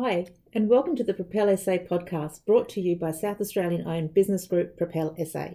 Hi, and welcome to the Propel SA podcast brought to you by South Australian owned business group Propel SA.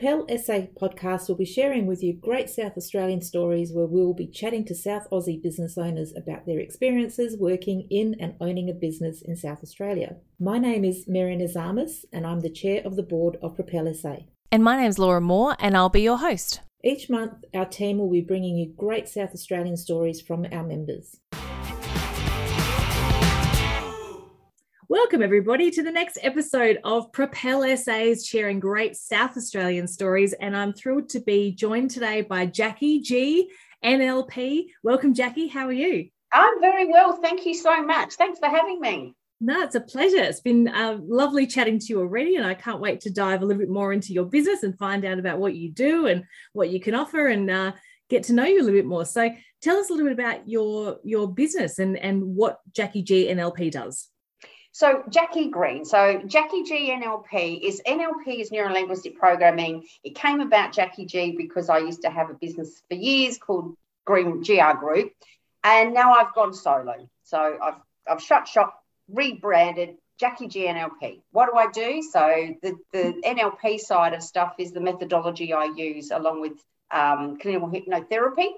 Propel SA podcast will be sharing with you great South Australian stories where we will be chatting to South Aussie business owners about their experiences working in and owning a business in South Australia. My name is Marian Azamas and I'm the chair of the board of Propel SA. And my name's Laura Moore and I'll be your host. Each month, our team will be bringing you great South Australian stories from our members. Welcome, everybody, to the next episode of Propel SAs, sharing great South Australian stories. And I'm thrilled to be joined today by Jackie G, NLP. Welcome, Jackie. How are you? I'm very well. Thank you so much. Thanks for having me. No, it's a pleasure. It's been uh, lovely chatting to you already, and I can't wait to dive a little bit more into your business and find out about what you do and what you can offer and uh, get to know you a little bit more. So, tell us a little bit about your your business and and what Jackie G NLP does. So Jackie Green. So Jackie G NLP is NLP is neuro linguistic programming. It came about Jackie G because I used to have a business for years called Green GR Group, and now I've gone solo. So I've I've shut shop, rebranded Jackie G NLP. What do I do? So the the NLP side of stuff is the methodology I use along with um, clinical hypnotherapy,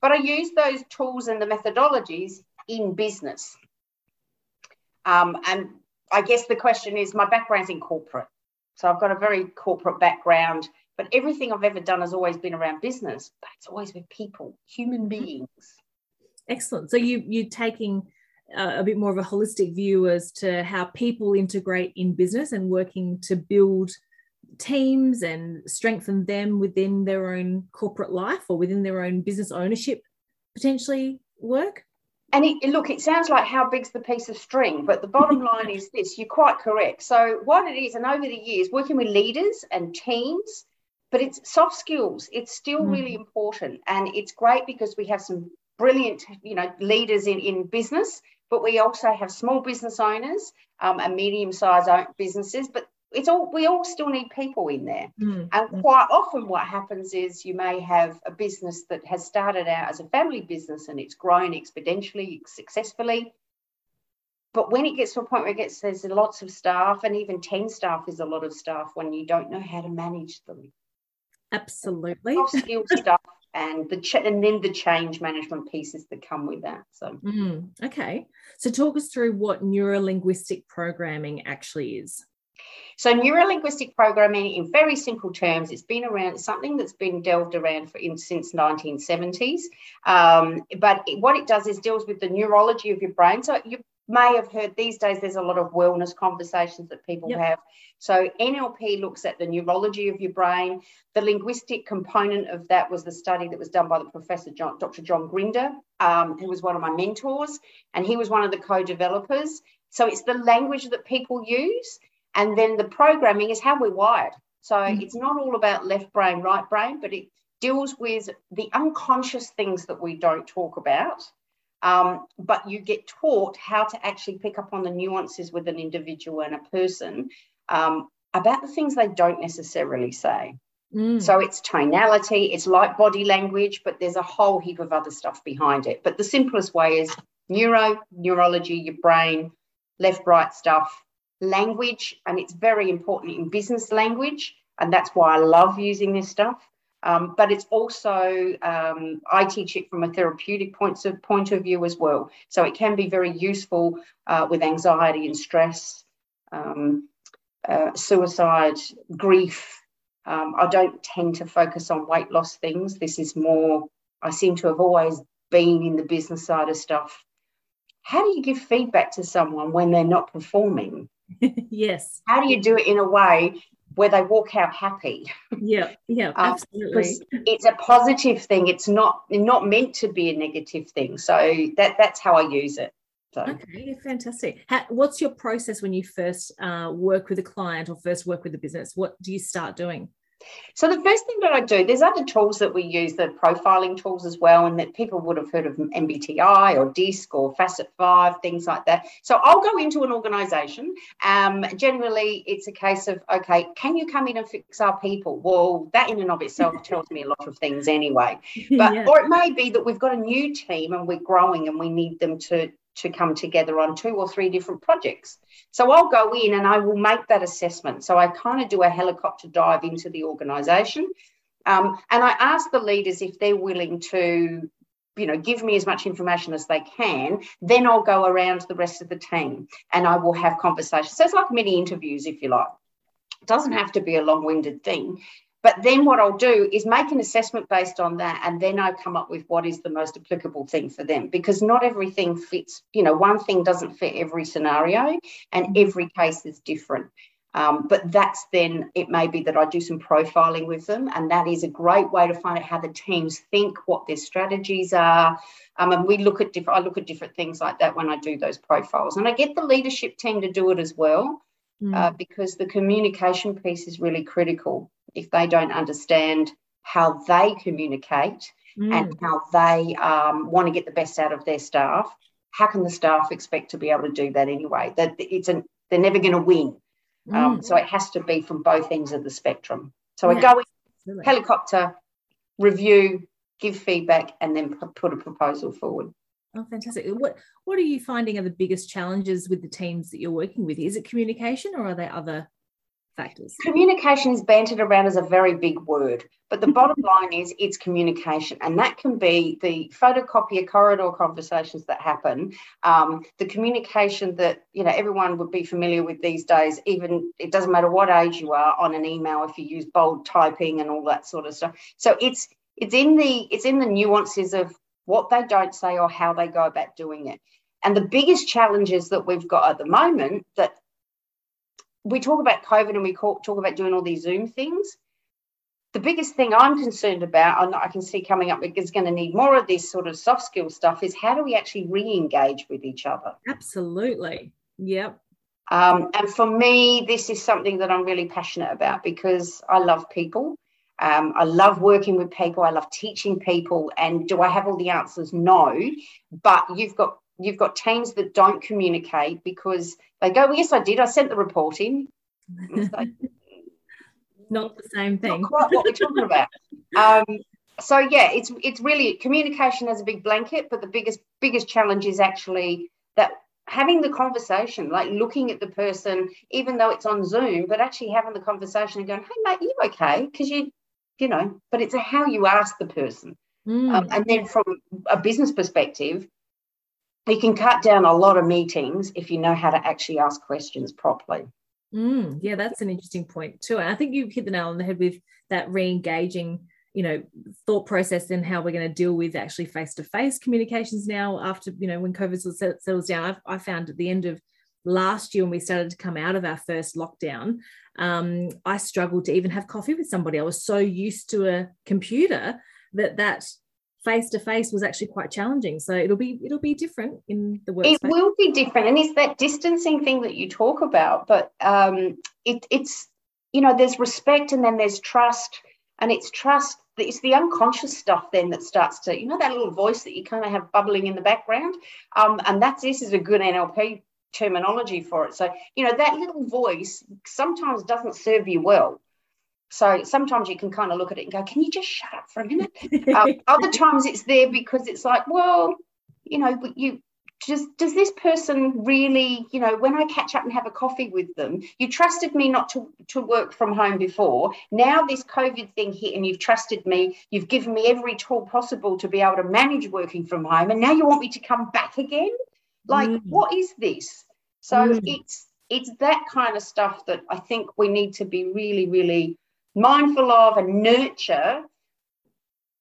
but I use those tools and the methodologies in business. Um, and I guess the question is my background's in corporate. So I've got a very corporate background, but everything I've ever done has always been around business, but it's always with people, human mm-hmm. beings. Excellent. So you you're taking a bit more of a holistic view as to how people integrate in business and working to build teams and strengthen them within their own corporate life or within their own business ownership potentially work and it, look, it sounds like how big's the piece of string, but the bottom line is this you're quite correct. So, what it is, and over the years, working with leaders and teams, but it's soft skills, it's still mm. really important. And it's great because we have some brilliant, you know, leaders in, in business, but we also have small business owners um, and medium sized businesses, but it's all we all still need people in there. Mm. and quite often what happens is you may have a business that has started out as a family business and it's grown exponentially successfully. But when it gets to a point where it gets there's lots of staff and even 10 staff is a lot of staff when you don't know how to manage them. Absolutely. Skill stuff and the ch- and then the change management pieces that come with that so. Mm, okay. So talk us through what neuro linguistic programming actually is so neurolinguistic programming, in very simple terms, it's been around. It's something that's been delved around for in, since 1970s. Um, but it, what it does is deals with the neurology of your brain. So you may have heard these days. There's a lot of wellness conversations that people yep. have. So NLP looks at the neurology of your brain. The linguistic component of that was the study that was done by the professor John, Dr. John Grinder, um, who was one of my mentors, and he was one of the co-developers. So it's the language that people use. And then the programming is how we're wired. So mm-hmm. it's not all about left brain, right brain, but it deals with the unconscious things that we don't talk about. Um, but you get taught how to actually pick up on the nuances with an individual and a person um, about the things they don't necessarily say. Mm. So it's tonality, it's like body language, but there's a whole heap of other stuff behind it. But the simplest way is neuro, neurology, your brain, left, right stuff, language, and it's very important in business language, and that's why I love using this stuff. Um, but it's also um, I teach it from a therapeutic points of point of view as well. So it can be very useful uh, with anxiety and stress, um, uh, suicide, grief. Um, I don't tend to focus on weight loss things. This is more. I seem to have always been in the business side of stuff. How do you give feedback to someone when they're not performing? yes. How do you do it in a way where they walk out happy? Yeah, yeah, um, absolutely. it's a positive thing. It's not not meant to be a negative thing. So that that's how I use it. So. Okay, fantastic. How, what's your process when you first uh, work with a client or first work with a business? What do you start doing? So the first thing that I do, there's other tools that we use, the profiling tools as well, and that people would have heard of MBTI or DISC or Facet Five, things like that. So I'll go into an organisation. Um, generally, it's a case of okay, can you come in and fix our people? Well, that in and of itself tells me a lot of things anyway. But yeah. or it may be that we've got a new team and we're growing and we need them to to come together on two or three different projects. So I'll go in and I will make that assessment. So I kind of do a helicopter dive into the organisation. Um, and I ask the leaders if they're willing to, you know, give me as much information as they can. Then I'll go around the rest of the team and I will have conversations. So it's like mini interviews, if you like. It doesn't have to be a long-winded thing. But then what I'll do is make an assessment based on that, and then I come up with what is the most applicable thing for them because not everything fits, you know, one thing doesn't fit every scenario, and mm-hmm. every case is different. Um, but that's then it may be that I do some profiling with them, and that is a great way to find out how the teams think, what their strategies are. Um, and we look at different. I look at different things like that when I do those profiles, and I get the leadership team to do it as well, mm. uh, because the communication piece is really critical if they don't understand how they communicate mm. and how they um, want to get the best out of their staff, how can the staff expect to be able to do that anyway? That it's an, they're never going to win. Um, mm. Um, so it has to be from both ends of the spectrum. So yeah, I go in, helicopter, review, give feedback, and then put a proposal forward. Oh, fantastic! What What are you finding are the biggest challenges with the teams that you're working with? Is it communication, or are there other factors? Communication is bantered around as a very big word, but the bottom line is it's communication, and that can be the photocopier corridor conversations that happen, um, the communication that you know everyone would be familiar with these days. Even it doesn't matter what age you are on an email if you use bold typing and all that sort of stuff. So it's it's in the it's in the nuances of what they don't say or how they go about doing it. And the biggest challenges that we've got at the moment that we talk about COVID and we talk about doing all these Zoom things. The biggest thing I'm concerned about, and I can see coming up, is going to need more of this sort of soft skill stuff, is how do we actually re engage with each other? Absolutely. Yep. Um, and for me, this is something that I'm really passionate about because I love people. Um, I love working with people. I love teaching people. And do I have all the answers? No. But you've got you've got teams that don't communicate because they go, well, yes, I did. I sent the report in. not the same thing. Not quite what we're talking about. Um, so yeah, it's it's really communication as a big blanket, but the biggest biggest challenge is actually that having the conversation, like looking at the person, even though it's on Zoom, but actually having the conversation and going, "Hey, mate, you okay?" Because you, you know, but it's how you ask the person, mm. um, and then from a business perspective, you can cut down a lot of meetings if you know how to actually ask questions properly. Mm, yeah, that's an interesting point too. And I think you've hit the nail on the head with that re-engaging, you know, thought process and how we're going to deal with actually face-to-face communications now after, you know, when COVID settles down. I've, I found at the end of last year when we started to come out of our first lockdown, um, I struggled to even have coffee with somebody. I was so used to a computer that that face to face was actually quite challenging. So it'll be it'll be different in the work. It will be different, and it's that distancing thing that you talk about. But um, it, it's you know there's respect and then there's trust, and it's trust. It's the unconscious stuff then that starts to you know that little voice that you kind of have bubbling in the background, um, and that's this is a good NLP terminology for it. So you know that little voice sometimes doesn't serve you well so sometimes you can kind of look at it and go, can you just shut up for a minute? um, other times it's there because it's like, well, you know, you just does this person really, you know, when I catch up and have a coffee with them, you trusted me not to, to work from home before. Now this COVID thing hit and you've trusted me, you've given me every tool possible to be able to manage working from home, and now you want me to come back again? Like, mm. what is this? So mm. it's it's that kind of stuff that I think we need to be really, really mindful of and nurture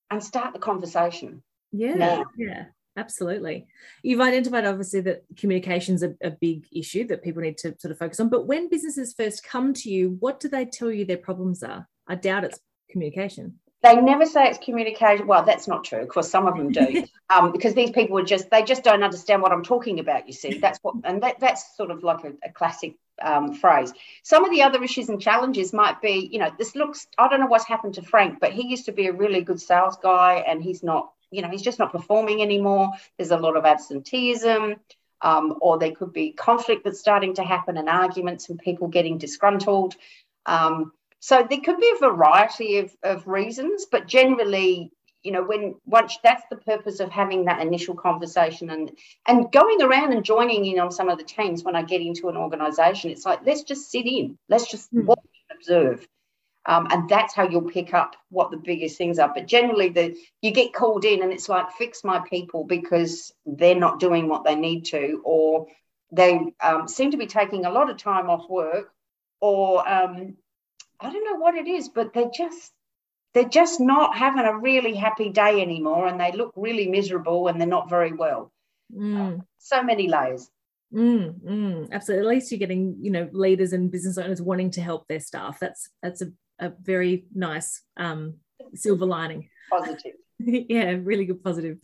and start the conversation. Yeah. Now. Yeah. Absolutely. You've identified obviously that communication is a, a, big issue that people need to sort of focus on. But when businesses first come to you, what do they tell you their problems are? I doubt it's communication. They never say it's communication. Well, that's not true. Of course, some of them do, um, because these people are just they just don't understand what I'm talking about. You see, that's what, and that that's sort of like a, a classic um, phrase. Some of the other issues and challenges might be, you know, this looks, I don't know what's happened to Frank, but he used to be a really good sales guy and he's not, you know, he's just not performing anymore. There's a lot of absenteeism. Um, or there could be conflict that's starting to happen and arguments and people getting disgruntled. Um, so there could be a variety of, of reasons, but generally, you know, when once that's the purpose of having that initial conversation and and going around and joining in on some of the teams when I get into an organization, it's like let's just sit in, let's just mm. watch and observe. Um, and that's how you'll pick up what the biggest things are. But generally, the you get called in, and it's like fix my people because they're not doing what they need to, or they um, seem to be taking a lot of time off work, or um, I don't know what it is, but they're just they're just not having a really happy day anymore and they look really miserable and they're not very well. Mm. so many layers. Mm, mm, absolutely. At least you're getting, you know, leaders and business owners wanting to help their staff. That's that's a, a very nice um, silver lining. Positive. yeah, really good positive.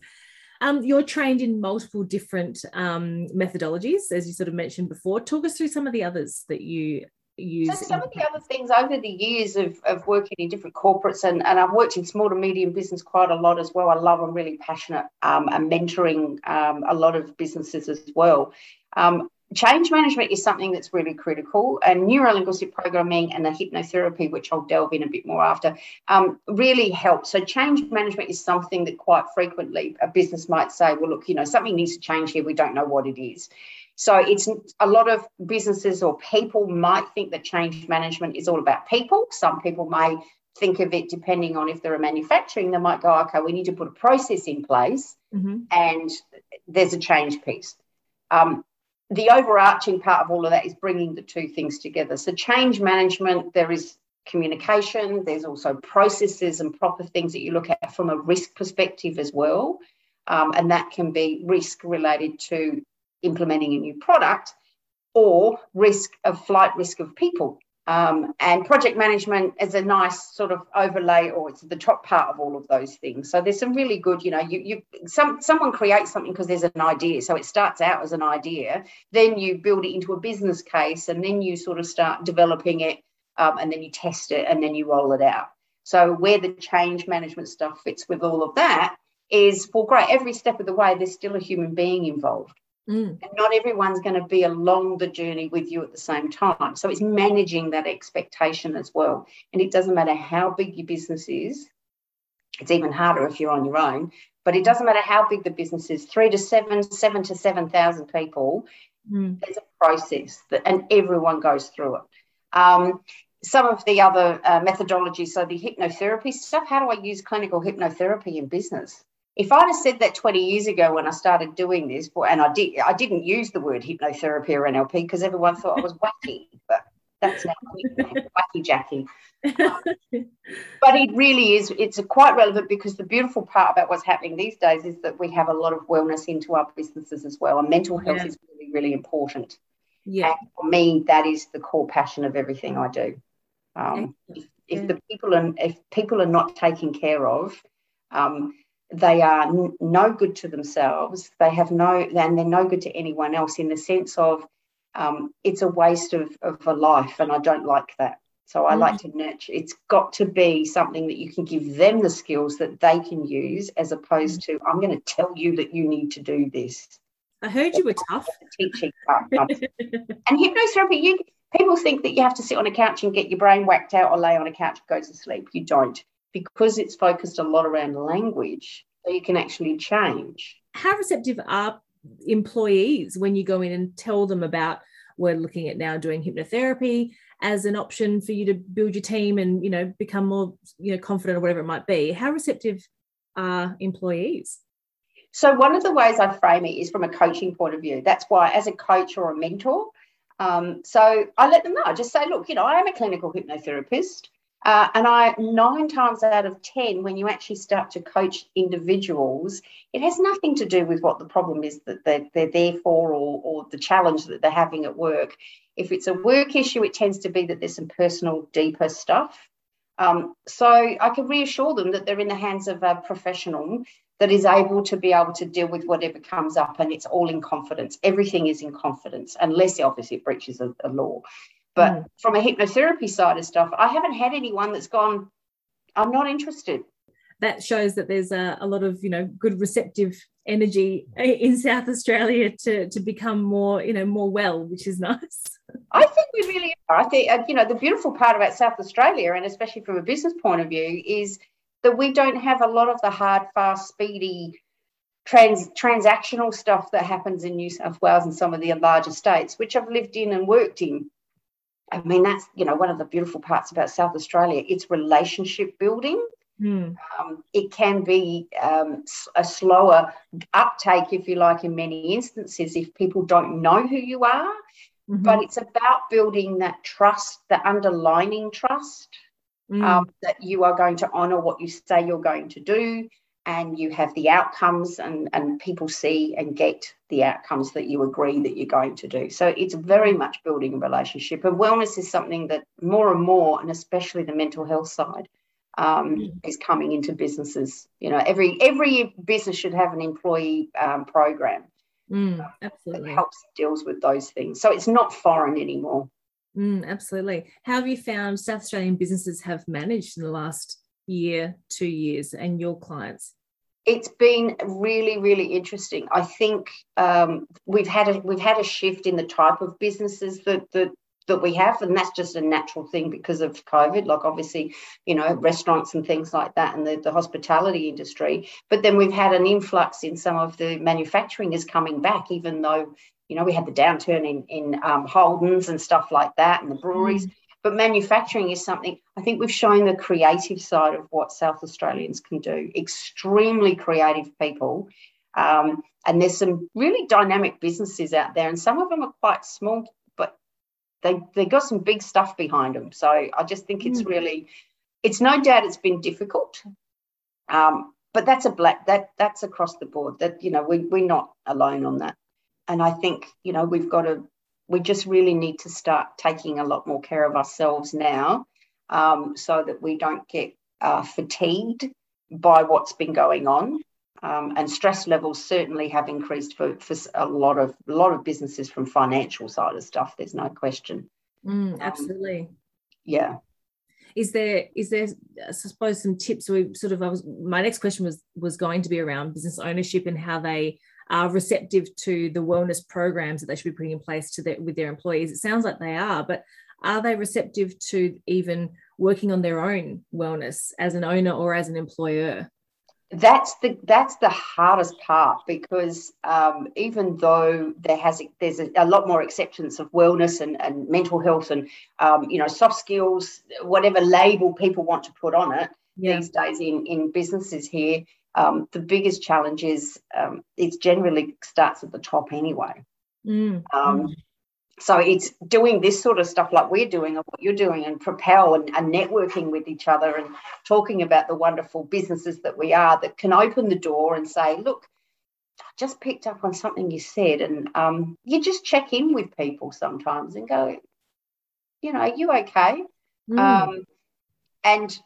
Um, you're trained in multiple different um, methodologies, as you sort of mentioned before. Talk us through some of the others that you use. So some of the other things over the years of, of working in different corporates, and, and I've worked in small to medium business quite a lot as well. I love, I'm really passionate um, and mentoring um, a lot of businesses as well. Um, change management is something that's really critical, and neurolinguistic programming and the hypnotherapy, which I'll delve in a bit more after, um, really helps. So, change management is something that quite frequently a business might say, Well, look, you know, something needs to change here. We don't know what it is. So it's a lot of businesses or people might think that change management is all about people. Some people may think of it depending on if they're a manufacturing, they might go, okay, we need to put a process in place mm-hmm. and there's a change piece. Um, the overarching part of all of that is bringing the two things together. So, change management, there is communication, there's also processes and proper things that you look at from a risk perspective as well. Um, and that can be risk related to implementing a new product or risk of flight risk of people. Um, and project management is a nice sort of overlay, or it's the top part of all of those things. So there's some really good, you know, you you some someone creates something because there's an idea. So it starts out as an idea, then you build it into a business case, and then you sort of start developing it, um, and then you test it, and then you roll it out. So where the change management stuff fits with all of that is, well, great. Every step of the way, there's still a human being involved. Mm. And not everyone's going to be along the journey with you at the same time. So it's managing that expectation as well. And it doesn't matter how big your business is, it's even harder if you're on your own, but it doesn't matter how big the business is three to seven, seven to 7,000 people. Mm. There's a process that, and everyone goes through it. Um, some of the other uh, methodologies, so the hypnotherapy stuff, how do I use clinical hypnotherapy in business? If I'd have said that 20 years ago when I started doing this, and I did, I didn't use the word hypnotherapy or NLP because everyone thought I was wacky, but that's now wacky Jackie. Um, but it really is, it's quite relevant because the beautiful part about what's happening these days is that we have a lot of wellness into our businesses as well, and mental health yeah. is really, really important. Yeah. And for me, that is the core passion of everything I do. Um, if, if yeah. the people and if people are not taken care of, um, they are n- no good to themselves. They have no, and they're no good to anyone else in the sense of um, it's a waste of, of a life, and I don't like that. So I mm. like to nurture. It's got to be something that you can give them the skills that they can use, as opposed mm. to I'm going to tell you that you need to do this. I heard you were tough. Teaching and hypnotherapy, you people think that you have to sit on a couch and get your brain whacked out or lay on a couch and go to sleep. You don't because it's focused a lot around language, so you can actually change. How receptive are employees when you go in and tell them about we're looking at now doing hypnotherapy as an option for you to build your team and you know become more you know confident or whatever it might be? How receptive are employees? So one of the ways i frame it is from a coaching point of view. That's why as a coach or a mentor um, so i let them know. I just say look you know i am a clinical hypnotherapist uh, and I, nine times out of 10, when you actually start to coach individuals, it has nothing to do with what the problem is that they're, they're there for or, or the challenge that they're having at work. If it's a work issue, it tends to be that there's some personal, deeper stuff. Um, so I can reassure them that they're in the hands of a professional that is able to be able to deal with whatever comes up and it's all in confidence. Everything is in confidence, unless obviously it breaches a, a law. But mm. from a hypnotherapy side of stuff, I haven't had anyone that's gone, I'm not interested. That shows that there's a, a lot of, you know, good receptive energy in South Australia to, to become more, you know, more well, which is nice. I think we really are. I think, you know, the beautiful part about South Australia, and especially from a business point of view, is that we don't have a lot of the hard, fast, speedy trans transactional stuff that happens in New South Wales and some of the larger states, which I've lived in and worked in. I mean, that's you know one of the beautiful parts about South Australia. It's relationship building. Mm. Um, it can be um, a slower uptake, if you like, in many instances if people don't know who you are. Mm-hmm. But it's about building that trust, the underlining trust mm. um, that you are going to honor what you say you're going to do and you have the outcomes and, and people see and get the outcomes that you agree that you're going to do. So it's very much building a relationship and wellness is something that more and more and especially the mental health side um, mm. is coming into businesses. You know every every business should have an employee um, program mm, absolutely. that helps deals with those things. So it's not foreign anymore. Mm, absolutely. How have you found South Australian businesses have managed in the last year, two years, and your clients? It's been really, really interesting. I think um, we've had a we've had a shift in the type of businesses that that that we have, and that's just a natural thing because of COVID. Like obviously, you know, restaurants and things like that, and the, the hospitality industry. But then we've had an influx in some of the manufacturing is coming back, even though you know, we had the downturn in in um, Holden's and stuff like that, and the breweries. Mm. But manufacturing is something I think we've shown the creative side of what South Australians can do. Extremely creative people, um, and there's some really dynamic businesses out there, and some of them are quite small, but they they got some big stuff behind them. So I just think it's mm. really, it's no doubt it's been difficult. Um, but that's a black that that's across the board. That you know we we're not alone on that and I think you know we've got to we just really need to start taking a lot more care of ourselves now, um, so that we don't get uh, fatigued by what's been going on. Um, and stress levels certainly have increased for, for a lot of a lot of businesses from financial side of stuff. There's no question. Mm, absolutely. Um, yeah. Is there is there I suppose some tips? We sort of I was my next question was was going to be around business ownership and how they are receptive to the wellness programs that they should be putting in place to their, with their employees. It sounds like they are, but are they receptive to even working on their own wellness as an owner or as an employer? That's the that's the hardest part because um, even though there has there's a, a, lot more acceptance of wellness and, and mental health and um, you know soft skills, whatever label people want to put on it yeah. these days in in businesses here, um, the biggest challenge is um, it generally starts at the top anyway. Mm. Um, so it's doing this sort of stuff like we're doing and what you're doing and propel and, and, networking with each other and talking about the wonderful businesses that we are that can open the door and say look I just picked up on something you said and um, you just check in with people sometimes and go you know are you okay mm. Um, and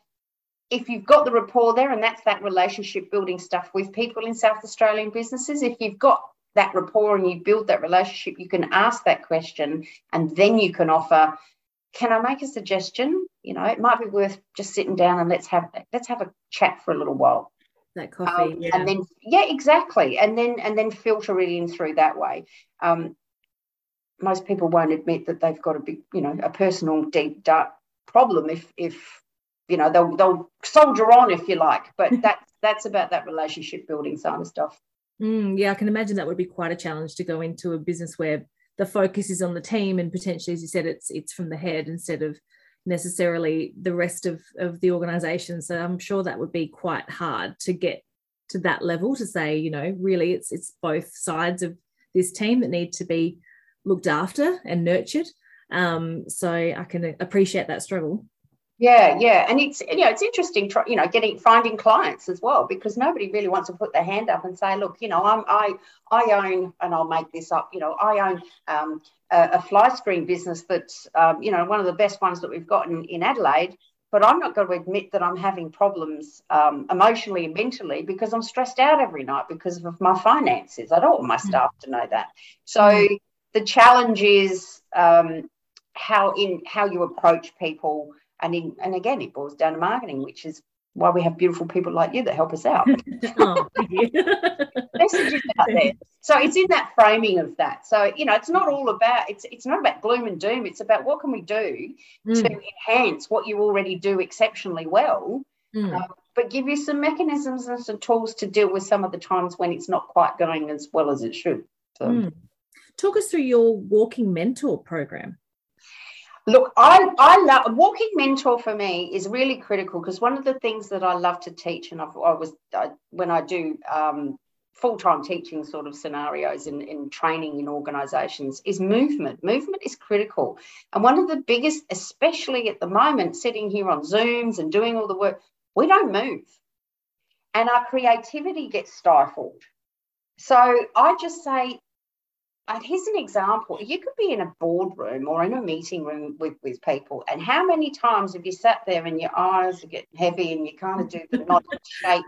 if you've got the rapport there, and that's that relationship building stuff with people in South Australian businesses, if you've got that rapport and you build that relationship, you can ask that question and then you can offer, can I make a suggestion? You know, it might be worth just sitting down and let's have let's have a chat for a little while. That coffee. Um, yeah. And then yeah, exactly. And then and then filter it in through that way. Um, most people won't admit that they've got a big, you know, a personal deep dark problem if if you know they'll they'll soldier on if you like but that's that's about that relationship building side of stuff. Mm, yeah i can imagine that would be quite a challenge to go into a business where the focus is on the team and potentially as you said it's it's from the head instead of necessarily the rest of of the organization. So i'm sure that would be quite hard to get to that level to say you know really it's it's both sides of this team that need to be looked after and nurtured. Um, so i can appreciate that struggle yeah, yeah, and it's you know it's interesting, you know, getting finding clients as well because nobody really wants to put their hand up and say, look, you know, I'm I I own, and I'll make this up, you know, I own um, a, a, fly screen business that's um, you know one of the best ones that we've got in, in Adelaide. but I'm not going to admit that I'm having problems um, emotionally and mentally because I'm stressed out every night because of my finances. I don't want my mm. staff to know that. So mm. the challenge is um, how in how you approach people, and in and again, it boils down to marketing, which is why we have beautiful people like you that help us out. oh, Messages out there. So it's in that framing of that. So you know, it's not all about it's it's not about gloom and doom. It's about what can we do mm. to enhance what you already do exceptionally well, mm. uh, but give you some mechanisms and some tools to deal with some of the times when it's not quite going as well as it should. So. Mm. Talk us through your walking mentor program. Look, I, I love walking mentor for me is really critical because one of the things that I love to teach, and I've, i was I, when I do um, full time teaching sort of scenarios in, in training in organizations, is movement. Movement is critical. And one of the biggest, especially at the moment, sitting here on Zooms and doing all the work, we don't move. And our creativity gets stifled. So I just say, and here's an example. You could be in a boardroom or in a meeting room with, with people, and how many times have you sat there and your eyes are getting heavy and you kind of do the nod shake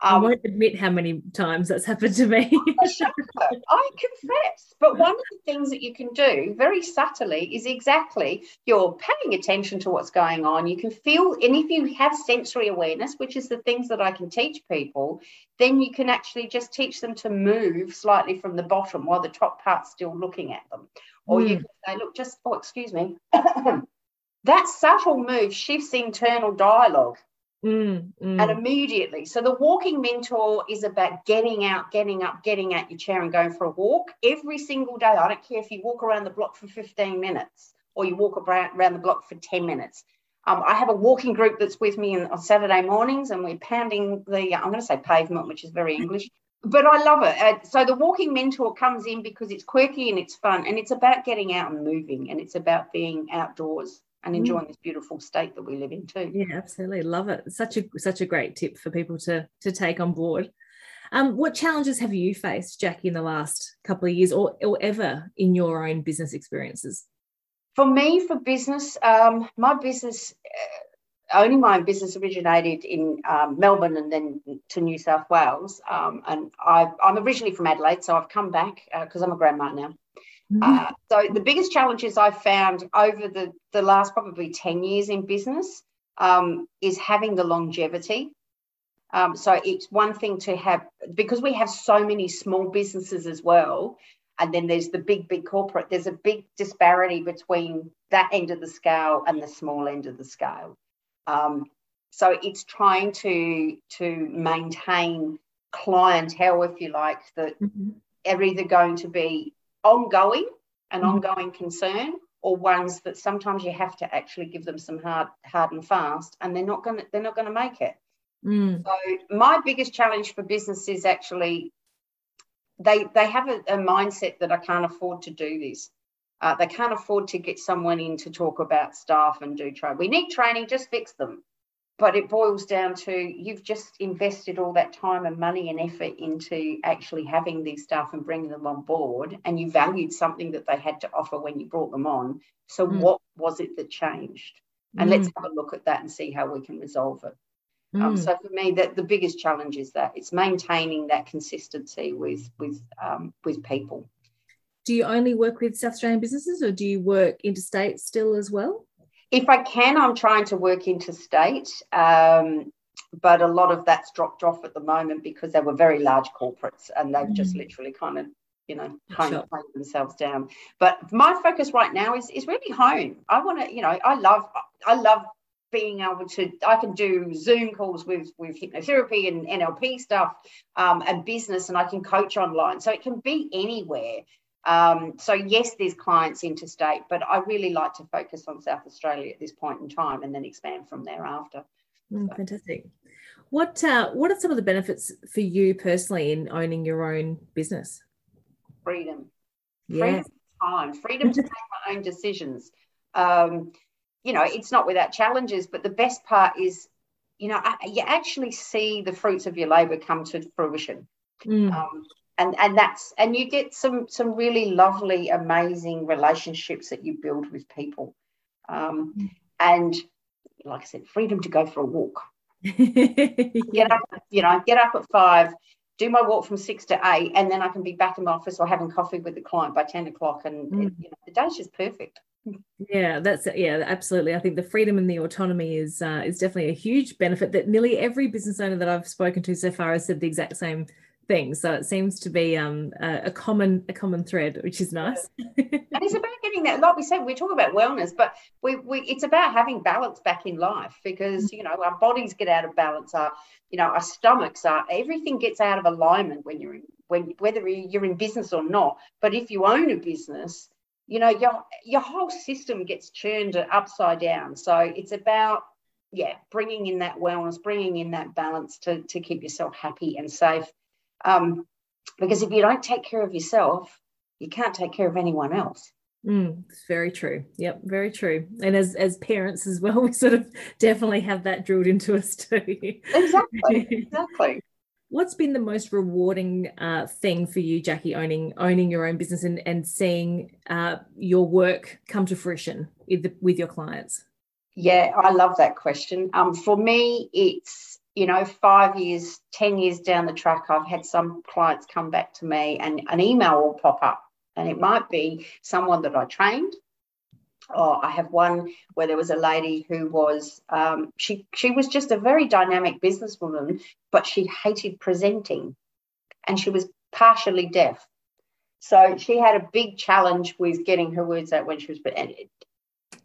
um, I won't admit how many times that's happened to me. I confess. But one of the things that you can do very subtly is exactly you're paying attention to what's going on. You can feel, and if you have sensory awareness, which is the things that I can teach people, then you can actually just teach them to move slightly from the bottom while the top part's still looking at them. Or mm. you hmm. can say, look, just, oh, excuse me. that subtle move shifts internal dialogue Mm, mm. And immediately, so the walking mentor is about getting out, getting up, getting out your chair and going for a walk every single day. I don't care if you walk around the block for 15 minutes or you walk around, around the block for 10 minutes. Um, I have a walking group that's with me on Saturday mornings and we're pounding the, I'm going to say pavement, which is very English, but I love it. Uh, so the walking mentor comes in because it's quirky and it's fun and it's about getting out and moving and it's about being outdoors and mm. enjoying mm. this beautiful state that we live in too. Yeah, absolutely. Love it. Such a such a great tip for people to to take on board. Um, what challenges have you faced, Jackie, in the last couple of years or, or ever in your own business experiences? For me, for business, um, my business, uh, only my business originated in um, Melbourne and then to New South Wales. Um, and I, am originally from Adelaide, so I've come back because uh, I'm a grandma now. Mm-hmm. Uh, so the biggest challenges I've found over the, the last probably 10 years in business um, is having the longevity. Um, so it's one thing to have, because we have so many small businesses as well, and then there's the big, big corporate, there's a big disparity between that end of the scale and the small end of the scale. Um, so it's trying to, to maintain clientele, if you like, that mm-hmm. are either going to be ongoing and mm-hmm. ongoing concern or ones that sometimes you have to actually give them some hard hard and fast and they're not going to they're not going to make it mm. so my biggest challenge for business is actually they they have a, a mindset that i can't afford to do this uh, they can't afford to get someone in to talk about staff and do training we need training just fix them but it boils down to you've just invested all that time and money and effort into actually having these staff and bringing them on board and you valued something that they had to offer when you brought them on so mm. what was it that changed and mm. let's have a look at that and see how we can resolve it um, mm. um, so for me that the biggest challenge is that it's maintaining that consistency with with um, with people do you only work with south australian businesses or do you work interstate still as well if I can, I'm trying to work interstate, um, but a lot of that's dropped off at the moment because they were very large corporates and they've mm. just literally kind of, you know, kind sure. of themselves down. But my focus right now is is really home. I want to, you know, I love I love being able to i can do zoom calls with with hypnotherapy and nlp stuff um, and business and i can coach online so it can be anywhere um, so yes, there's clients interstate, but I really like to focus on South Australia at this point in time, and then expand from there after. Mm, so. Fantastic. What uh, What are some of the benefits for you personally in owning your own business? Freedom. Yeah. Freedom time. Freedom to make my own decisions. Um, you know, it's not without challenges, but the best part is, you know, you actually see the fruits of your labour come to fruition. Mm. Um, and and that's and you get some some really lovely amazing relationships that you build with people um, and like I said, freedom to go for a walk. get up, you know, get up at five, do my walk from six to eight, and then I can be back in my office or having coffee with the client by 10 o'clock. And mm. you know, the day's just perfect. Yeah, that's yeah, absolutely. I think the freedom and the autonomy is uh, is definitely a huge benefit that nearly every business owner that I've spoken to so far has said the exact same thing. So it seems to be um, a, a, common a common thread, which is nice. and it's about getting that. Like we said, we talk about wellness, but we, we it's about having balance back in life because you know our bodies get out of balance. Our you know our stomachs are everything gets out of alignment when you're in when whether you're in business or not. But if you own a business, you know your your whole system gets churned upside down. So it's about yeah bringing in that wellness, bringing in that balance to to keep yourself happy and safe um, because if you don't take care of yourself, you can't take care of anyone else. Mm, it's very true. Yep, very true. And as as parents as well, we sort of definitely have that drilled into us too. Exactly. Exactly. What's been the most rewarding uh, thing for you, Jackie, owning owning your own business and and seeing uh, your work come to fruition with the, with your clients? Yeah, I love that question. Um, for me, it's you know, five years, 10 years down the track, I've had some clients come back to me and an email will pop up. And it might be someone that I trained. Or I have one where there was a lady who was um, she she was just a very dynamic businesswoman, but she hated presenting, and she was partially deaf. So she had a big challenge with getting her words out when she was. And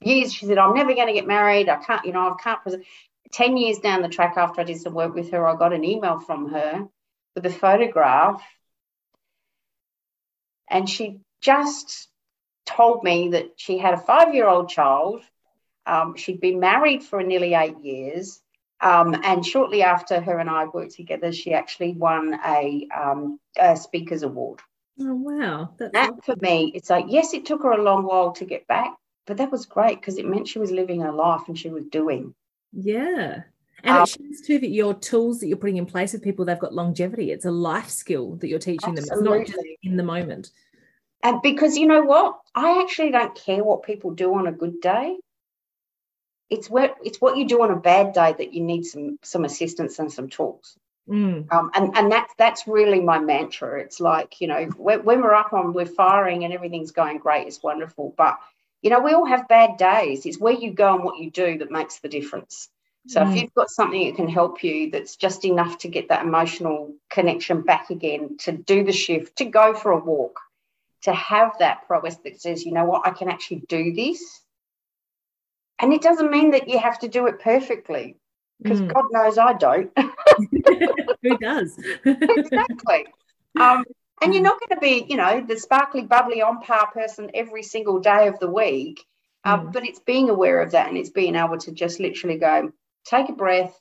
years she said, "I'm never going to get married. I can't, you know, I can't present." 10 years down the track after I did some work with her, I got an email from her with a photograph. And she just told me that she had a five year old child. Um, she'd been married for nearly eight years. Um, and shortly after her and I worked together, she actually won a, um, a Speakers Award. Oh, wow. That's that awesome. for me, it's like, yes, it took her a long while to get back, but that was great because it meant she was living her life and she was doing. Yeah. And um, it shows too that your tools that you're putting in place with people, they've got longevity. It's a life skill that you're teaching absolutely. them. It's not just in the moment. And because you know what? I actually don't care what people do on a good day. It's what it's what you do on a bad day that you need some some assistance and some tools. Mm. Um, and and that's that's really my mantra. It's like you know when, when we're up on we're firing and everything's going great, it's wonderful. But you know, we all have bad days. It's where you go and what you do that makes the difference. So mm. if you've got something that can help you that's just enough to get that emotional connection back again, to do the shift, to go for a walk, to have that progress that says, you know what, I can actually do this. And it doesn't mean that you have to do it perfectly, because mm. God knows I don't. Who does? exactly. Um, and you're mm. not going to be, you know, the sparkly, bubbly, on par person every single day of the week. Um, mm. But it's being aware of that and it's being able to just literally go, take a breath,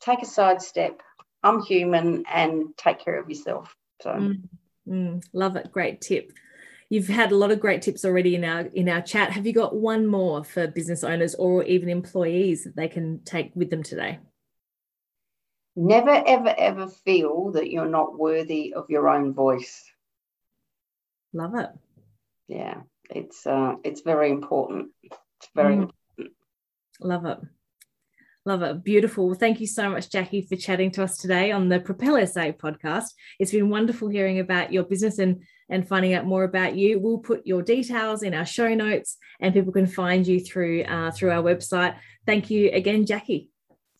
take a side step. I'm human and take care of yourself. So, mm. Mm. love it. Great tip. You've had a lot of great tips already in our in our chat. Have you got one more for business owners or even employees that they can take with them today? Never, ever, ever feel that you're not worthy of your own voice. Love it. Yeah, it's uh, it's very important. It's very mm. important. Love it. Love it. Beautiful. Thank you so much, Jackie, for chatting to us today on the Propel SA podcast. It's been wonderful hearing about your business and, and finding out more about you. We'll put your details in our show notes and people can find you through uh, through our website. Thank you again, Jackie.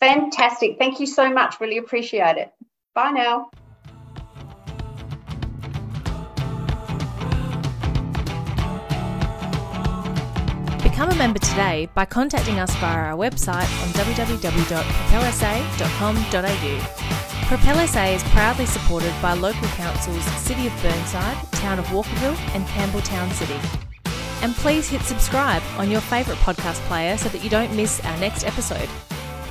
Fantastic. Thank you so much. Really appreciate it. Bye now. Become a member today by contacting us via our website on www.propelsa.com.au. Propel SA is proudly supported by local councils City of Burnside, Town of Walkerville, and Campbelltown City. And please hit subscribe on your favourite podcast player so that you don't miss our next episode.